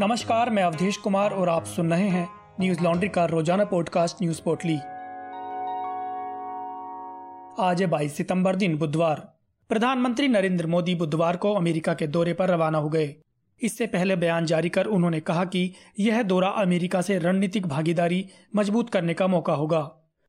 नमस्कार, मैं अवधेश कुमार और आप सुन रहे हैं न्यूज़ लॉन्ड्री का रोज़ाना पॉडकास्ट न्यूज़ पोर्टली। आज है बाईस सितंबर दिन, बुधवार। प्रधानमंत्री नरेंद्र मोदी बुधवार को अमेरिका के दौरे पर रवाना हो गए। इससे पहले बयान जारी कर उन्होंने कहा कि यह दौरा अमेरिका से रणनीतिक भागीदारी मज़बूत करने का मौका होगा।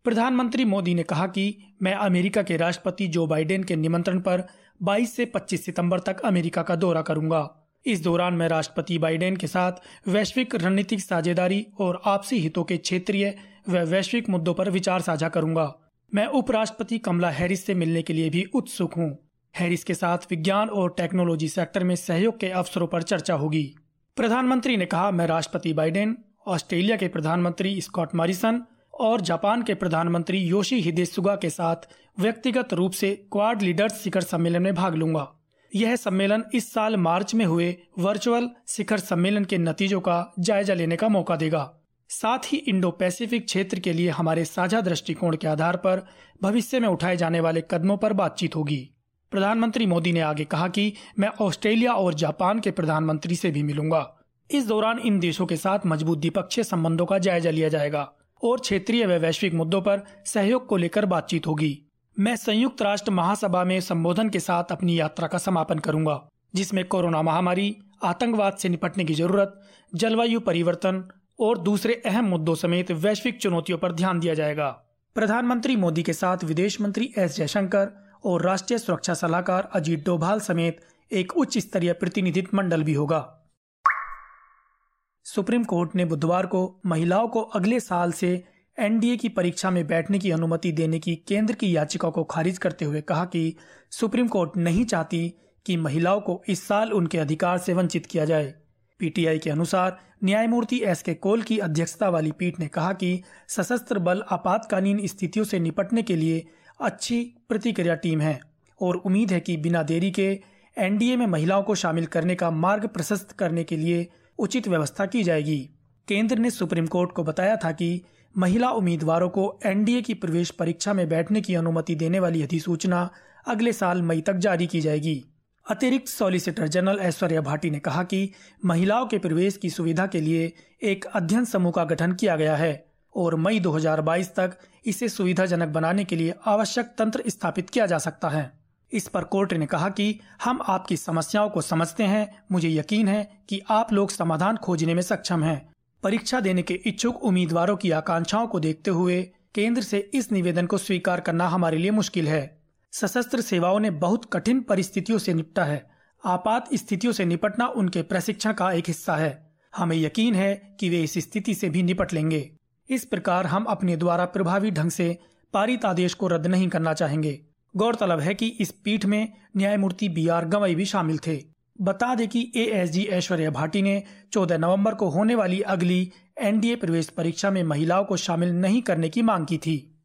प्रधानमंत्री मोदी ने कहा कि मैं अमेरिका के राष्ट्रपति जो बाइडेन के निमंत्रण पर 22 से 25 सितंबर तक अमेरिका का दौरा करूँगा। इस दौरान मैं राष्ट्रपति बाइडेन के साथ वैश्विक रणनीतिक साझेदारी और आपसी हितों के क्षेत्रीय व वैश्विक मुद्दों पर विचार साझा करूँगा। मैं उपराष्ट्रपति कमला हैरिस से मिलने के लिए भी उत्सुक हूँ। हैरिस के साथ विज्ञान और टेक्नोलॉजी सेक्टर में सहयोग के अवसरों पर चर्चा होगी। प्रधानमंत्री ने कहा, मैं राष्ट्रपति बाइडेन, ऑस्ट्रेलिया के प्रधानमंत्री स्कॉट मॉरिसन और जापान के प्रधानमंत्री योशी हिदे सुगा के साथ व्यक्तिगत रूप से क्वाड लीडर्स शिखर सम्मेलन में भाग लूँगा। यह सम्मेलन इस साल मार्च में हुए वर्चुअल शिखर सम्मेलन के नतीजों का जायजा लेने का मौका देगा। साथ ही इंडो पैसिफिक क्षेत्र के लिए हमारे साझा दृष्टिकोण के आधार पर भविष्य में उठाए जाने वाले कदमों पर बातचीत होगी। प्रधानमंत्री मोदी ने आगे कहा कि मैं ऑस्ट्रेलिया और जापान के प्रधानमंत्री से भी मिलूँगा। इस दौरान इन देशों के साथ मज़बूत द्विपक्षीय संबंधों का जायजा लिया जाएगा और क्षेत्रीय व वैश्विक मुद्दों पर सहयोग को लेकर बातचीत होगी। मैं संयुक्त राष्ट्र महासभा में संबोधन के साथ अपनी यात्रा का समापन करूँगा, जिसमें कोरोना महामारी, आतंकवाद से निपटने की ज़रूरत, जलवायु परिवर्तन और दूसरे अहम मुद्दों समेत वैश्विक चुनौतियों पर ध्यान दिया जाएगा। प्रधानमंत्री मोदी के साथ विदेश मंत्री एस जयशंकर और राष्ट्रीय सुरक्षा सलाहकार अजीत डोभाल समेत एक उच्च स्तरीय प्रतिनिधित्व मंडल भी होगा। सुप्रीम कोर्ट ने बुधवार को महिलाओं को अगले साल से एनडीए की परीक्षा में बैठने की अनुमति देने की केंद्र की याचिका को खारिज करते हुए कहा कि सुप्रीम कोर्ट नहीं चाहती कि महिलाओं को इस साल उनके अधिकार से वंचित किया जाए। पीटीआई के अनुसार, न्यायमूर्ति एस के कोल की अध्यक्षता वाली पीठ ने कहा कि सशस्त्र बल आपातकालीन स्थितियों से निपटने के लिए अच्छी प्रतिक्रिया टीम है और उम्मीद है कि बिना देरी के एनडीए में महिलाओं को शामिल करने का मार्ग प्रशस्त करने के लिए उचित व्यवस्था की जाएगी। केंद्र ने सुप्रीम कोर्ट को बताया था कि महिला उम्मीदवारों को एनडीए की प्रवेश परीक्षा में बैठने की अनुमति देने वाली अधिसूचना अगले साल मई तक जारी की जाएगी। अतिरिक्त सॉलिसिटर जनरल ऐश्वर्या भाटी ने कहा कि महिलाओं के प्रवेश की सुविधा के लिए एक अध्ययन समूह का गठन किया गया है और मई 2022 तक इसे सुविधाजनक बनाने के लिए आवश्यक तंत्र स्थापित किया जा सकता है। इस पर कोर्ट ने कहा कि हम आपकी समस्याओं को समझते हैं, मुझे यकीन है कि आप लोग समाधान खोजने में सक्षम हैं। परीक्षा देने के इच्छुक उम्मीदवारों की आकांक्षाओं को देखते हुए केंद्र से इस निवेदन को स्वीकार करना हमारे लिए मुश्किल है। सशस्त्र सेवाओं ने बहुत कठिन परिस्थितियों से निपटा है। आपात स्थितियों से निपटना उनके प्रशिक्षण का एक हिस्सा है। हमें यकीन है कि वे इस स्थिति से भी निपट लेंगे। इस प्रकार हम अपने द्वारा प्रभावी ढंग से पारित आदेश को रद्द नहीं करना चाहेंगे। गौरतलब है कि इस पीठ में न्यायमूर्ति बी आर गवई भी शामिल थे। बता दें कि एएसजी ऐश्वर्या भाटी ने 14 नवंबर को होने वाली अगली एनडीए प्रवेश परीक्षा में महिलाओं को शामिल नहीं करने की मांग की थी।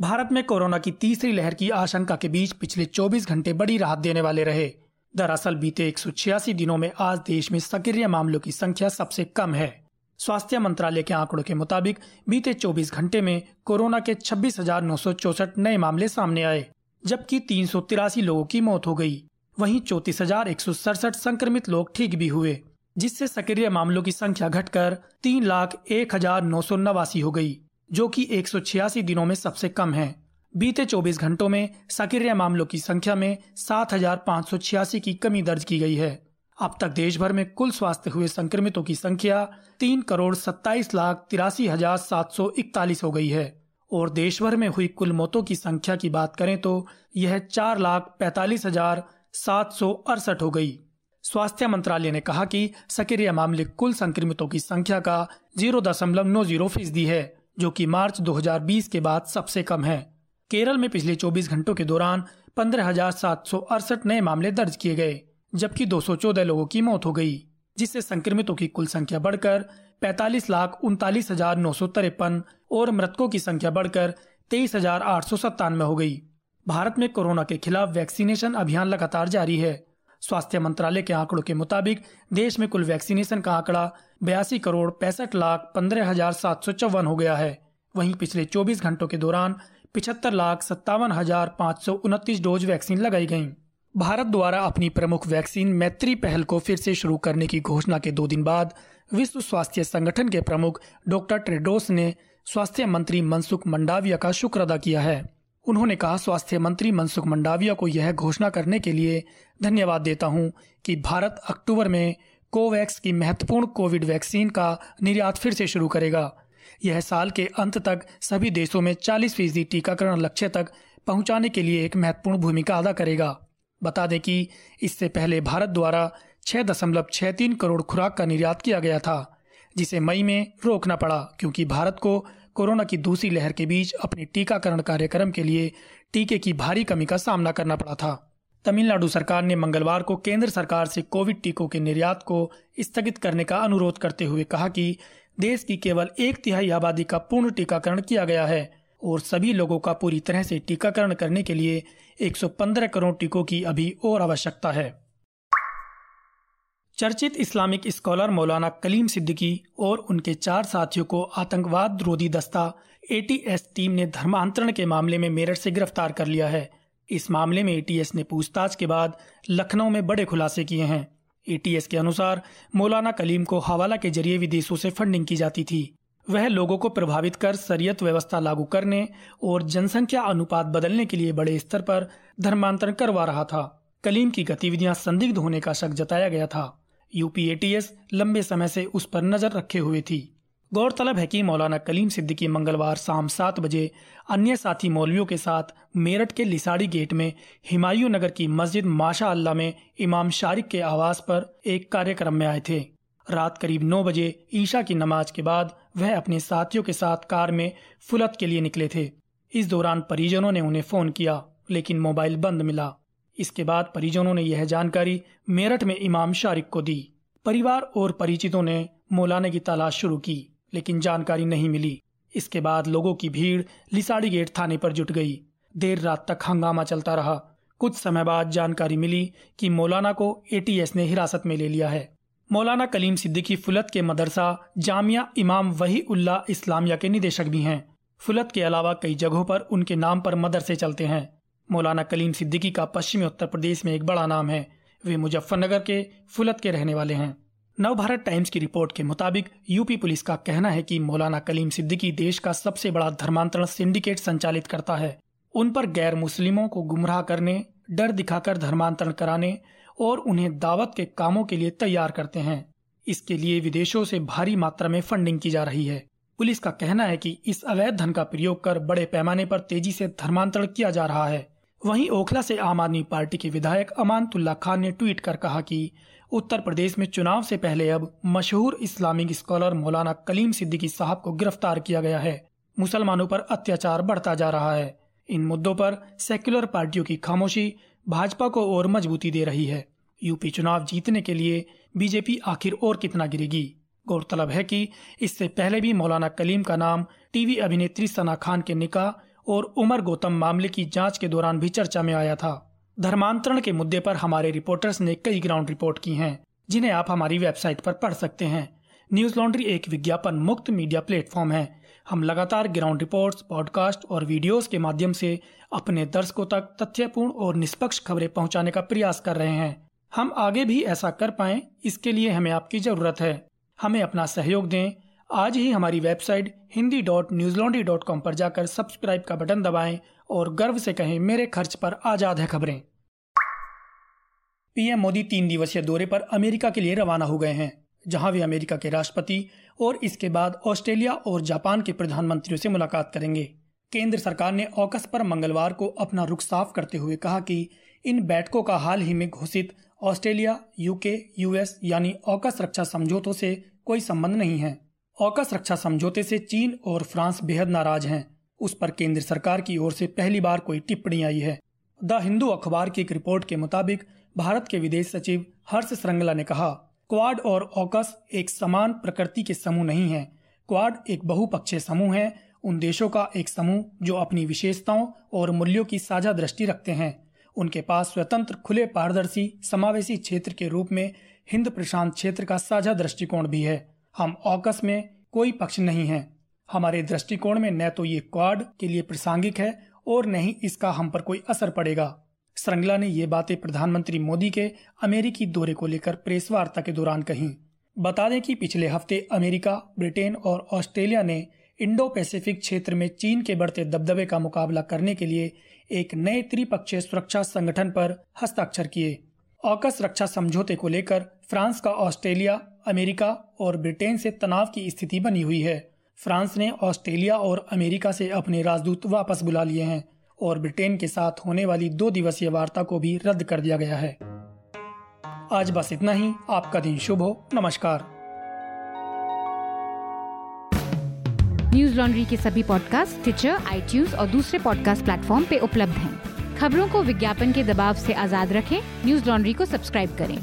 भारत में कोरोना की तीसरी लहर की आशंका के बीच पिछले 24 घंटे बड़ी राहत देने वाले रहे। दरअसल बीते एक सौ छियासी दिनों में आज देश में सक्रिय मामलों की संख्या सबसे कम है। स्वास्थ्य मंत्रालय के आंकड़ों के मुताबिक, बीते 24 घंटे में कोरोना के छब्बीस नए मामले सामने आए, जबकि तीन सौ तिरासी लोगों की मौत हो गई। वहीं चौतीस हज़ार एक सौ सड़सठ संक्रमित लोग ठीक भी हुए, जिससे सक्रिय मामलों की संख्या घटकर तीन लाख एक हज़ार नौ सौ नवासी हो गई, जो कि एक सौ छियासी दिनों में सबसे कम है। बीते 24 घंटों में सक्रिय मामलों की संख्या में सात हज़ार पाँच सौ छियासी की कमी दर्ज की गई है। अब तक देश भर में कुल स्वास्थ्य हुए संक्रमितों की संख्या तीन करोड़ सत्ताईस लाख तिरासी हज़ार सात सौ इकतालीस हो गई है। और देश भर में हुई कुल मौतों की संख्या की बात करें तो यह चार लाख पैतालीस हज़ार सात सौ अड़सठ हो गई। स्वास्थ्य मंत्रालय ने कहा कि सक्रिय मामले कुल संक्रमितों की संख्या का ज़ीरो दशमलव नौ ज़ीरो फ़ीसदी है, जो कि मार्च 2020 के बाद सबसे कम है। केरल में पिछले 24 घंटों के दौरान पंद्रह नए मामले दर्ज किए गए, जबकि 214 लोगों की मौत हो गई, जिससे संक्रमितों की कुल संख्या बढ़कर पैतालीस लाख उनतालीस हज़ार नौ सौ तिरपन और मृतकों की संख्या बढ़कर तेईस हज़ार आठ सौ सत्तानवे हो गई। भारत में कोरोना के खिलाफ वैक्सीनेशन अभियान लगातार जारी है। स्वास्थ्य मंत्रालय के आंकड़ों के मुताबिक, देश में कुल वैक्सीनेशन का आंकड़ा बयासी करोड़ पैंसठ लाख पंद्रह हज़ार सात सौ चौवन हो गया है। वहीं पिछले 24 घंटों के दौरान पिछहत्तर लाख सत्तावन हज़ार पाँच सौ उनतीस डोज वैक्सीन लगाई गई भारत द्वारा अपनी प्रमुख वैक्सीन मैत्री पहल को फिर से शुरू करने की घोषणा के दो दिन बाद विश्व स्वास्थ्य संगठन के प्रमुख डॉक्टर ट्रेडोस ने स्वास्थ्य मंत्री मनसुख मंडाविया का शुक्र अदा किया है। उन्होंने कहा, स्वास्थ्य मंत्री मनसुख मंडाविया को यह घोषणा करने के लिए धन्यवाद देता हूँ कि भारत अक्टूबर में कोवैक्स की महत्वपूर्ण कोविड वैक्सीन का निर्यात फिर से शुरू करेगा। यह साल के अंत तक सभी देशों में 40 फ़ीसदी टीकाकरण लक्ष्य तक पहुँचाने के लिए एक महत्वपूर्ण भूमिका अदा करेगा। बता दें कि इससे पहले भारत द्वारा छह दशमलव छह तीन करोड़ खुराक का निर्यात किया गया था, जिसे मई में रोकना पड़ा, क्योंकि भारत को कोरोना की दूसरी लहर के बीच अपने टीकाकरण कार्यक्रम के लिए टीके की भारी कमी का सामना करना पड़ा था। तमिलनाडु सरकार ने मंगलवार को केंद्र सरकार से कोविड टीकों के निर्यात को स्थगित करने का अनुरोध करते हुए कहा कि देश की केवल एक तिहाई आबादी का पूर्ण टीकाकरण किया गया है और सभी लोगों का पूरी तरह से टीकाकरण करने के लिए 115 करोड़ टीकों की अभी और आवश्यकता है। चर्चित इस्लामिक स्कॉलर मौलाना कलीम सिद्दीकी और उनके चार साथियों को आतंकवाद रोधी दस्ता एटीएस टीम ने धर्मांतरण के मामले में मेरठ से गिरफ़्तार कर लिया है। इस मामले में एटीएस ने पूछताछ के बाद लखनऊ में बड़े खुलासे किए हैं। एटीएस के अनुसार, मौलाना कलीम को हवाला के ज़रिए विदेशों से फंडिंग की जाती थी। वह लोगों को प्रभावित कर सरियत व्यवस्था लागू करने और जनसंख्या अनुपात बदलने के लिए बड़े स्तर पर धर्मांतरण करवा रहा था। कलीम की गतिविधियाँ संदिग्ध होने का शक जताया गया था। यूपीएटीएस लंबे समय से उस पर नज़र रखे हुए थी। गौरतलब है कि मौलाना कलीम सिद्दीकी मंगलवार शाम सात बजे अन्य साथी मौलवियों के साथ मेरठ के लिसाड़ी गेट में हिमायू नगर की मस्जिद माशा अल्लाह में इमाम शारिक के आवास पर एक कार्यक्रम में आए थे। रात करीब नौ बजे ईशा की नमाज़ के बाद वह अपने साथियों के साथ कार में फुलत के लिए निकले थे। इस दौरान परिजनों ने उन्हें फ़ोन किया, लेकिन मोबाइल बंद मिला। इसके बाद परिजनों ने यह जानकारी मेरठ में इमाम शारिक को दी। परिवार और परिचितों ने मौलाना की तलाश शुरू की, लेकिन जानकारी नहीं मिली। इसके बाद लोगों की भीड़ लिसाड़ी गेट थाने पर जुट गई। देर रात तक हंगामा चलता रहा। कुछ समय बाद जानकारी मिली कि मौलाना को एटीएस ने हिरासत में ले लिया है। मौलाना कलीम सिद्दीकी फुलत के मदरसा जामिया इमाम वही उल्ला इस्लामिया के निदेशक भी हैं। फुलत के अलावा कई जगहों पर उनके नाम पर मदरसे चलते हैं। मौलाना कलीम सिद्दीकी का पश्चिमी उत्तर प्रदेश में एक बड़ा नाम है। वे मुजफ्फरनगर के फुलत के रहने वाले हैं। नव भारत टाइम्स की रिपोर्ट के मुताबिक, यूपी पुलिस का कहना है कि मौलाना कलीम सिद्दीकी देश का सबसे बड़ा धर्मांतरण सिंडिकेट संचालित करता है। उन पर गैर मुस्लिमों को गुमराह करने, डर दिखाकर धर्मांतरण कराने और उन्हें दावत के कामों के लिए तैयार करते हैं। इसके लिए विदेशों से भारी मात्रा में फंडिंग की जा रही है। पुलिस का कहना है कि इस अवैध धन का प्रयोग कर बड़े पैमाने पर तेज़ी से धर्मांतरण किया जा रहा है। वहीं ओखला से आम आदमी पार्टी के विधायक अमानतुल्ला खान ने ट्वीट कर कहा कि उत्तर प्रदेश में चुनाव से पहले अब मशहूर इस्लामिक स्कॉलर मौलाना कलीम सिद्दीकी साहब को गिरफ़्तार किया गया है। मुसलमानों पर अत्याचार बढ़ता जा रहा है। इन मुद्दों पर सेक्युलर पार्टियों की खामोशी भाजपा को और मजबूती दे रही है। यूपी चुनाव जीतने के लिए बीजेपी आखिर और कितना गिरेगी? गौरतलब है कि इससे पहले भी मौलाना कलीम का नाम टीवी अभिनेत्री सना खान के निकाह और उमर गौतम मामले की जाँच के दौरान भी चर्चा में आया था। धर्मांतरण के मुद्दे पर हमारे रिपोर्टर्स ने कई ग्राउंड रिपोर्ट की हैं, जिन्हें आप हमारी वेबसाइट पर पढ़ सकते हैं। न्यूज़ लॉन्ड्री एक विज्ञापन मुक्त मीडिया प्लेटफॉर्म है। हम लगातार ग्राउंड रिपोर्ट्स, पॉडकास्ट और वीडियोस के माध्यम से अपने दर्शकों तक तथ्यपूर्ण और निष्पक्ष खबरें पहुँचाने का प्रयास कर रहे हैं। हम आगे भी ऐसा कर पाए, इसके लिए हमें आपकी ज़रूरत है। हमें अपना सहयोग दें आज ही हमारी website Hindi dot news laundry dot com पर जाकर सब्सक्राइब का बटन दबाएँ और गर्व से कहें, मेरे खर्च पर आज़ाद है खबरें। पीएम मोदी तीन दिवसीय दौरे पर अमेरिका के लिए रवाना हो गए हैं, जहाँ वे अमेरिका के राष्ट्रपति और इसके बाद ऑस्ट्रेलिया और जापान के प्रधानमंत्रियों से मुलाकात करेंगे। केंद्र सरकार ने ऑकस पर मंगलवार को अपना रुख साफ़ करते हुए कहा कि इन बैठकों का हाल ही में घोषित ऑस्ट्रेलिया, यूके, यूएस यानी ऑकस रक्षा समझौतों से कोई संबंध नहीं है। ऑकस रक्षा समझौते से चीन और फ्रांस बेहद नाराज़ हैं। उस पर केंद्र सरकार की ओर से पहली बार कोई टिप्पणी आई है। द हिंदू अखबार की एक रिपोर्ट के मुताबिक भारत के विदेश सचिव हर्ष श्रृंगला ने कहा, क्वाड और ऑकस एक समान प्रकृति के समूह नहीं है। क्वाड एक बहुपक्षीय समूह है। उन देशों का एक समूह जो अपनी विशेषताओं और मूल्यों की साझा दृष्टि रखते हैं। उनके पास स्वतंत्र, खुले, पारदर्शी, समावेशी क्षेत्र के रूप में हिंद प्रशांत क्षेत्र का साझा दृष्टिकोण भी है। हम ऑकस में कोई पक्ष नहीं है। हमारे दृष्टिकोण में न तो ये क्वाड के लिए प्रासंगिक है और न ही इसका हम पर कोई असर पड़ेगा। श्रृंगला ने ये बातें प्रधानमंत्री मोदी के अमेरिकी दौरे को लेकर प्रेस वार्ता के दौरान कही। बता दें कि पिछले हफ़्ते अमेरिका, ब्रिटेन और ऑस्ट्रेलिया ने इंडो पैसिफिक क्षेत्र में चीन के बढ़ते दबदबे का मुकाबला करने के लिए एक नए त्रिपक्षीय सुरक्षा संगठन पर हस्ताक्षर किए। ऑकस रक्षा समझौते को लेकर फ्रांस का ऑस्ट्रेलिया अमेरिका और ब्रिटेन से तनाव की स्थिति बनी हुई है। फ्रांस ने ऑस्ट्रेलिया और अमेरिका से अपने राजदूत वापस बुला लिए हैं और ब्रिटेन के साथ होने वाली दो दिवसीय वार्ता को भी रद्द कर दिया गया है। आज बस इतना ही। आपका दिन शुभ हो। नमस्कार। न्यूज़ लॉन्ड्री के सभी पॉडकास्ट ट्विटर आई और दूसरे पॉडकास्ट प्लेटफॉर्म पे उपलब्ध हैं। खबरों को विज्ञापन के दबाव से आज़ाद रखें। न्यूज़ लॉन्ड्री को सब्सक्राइब करें।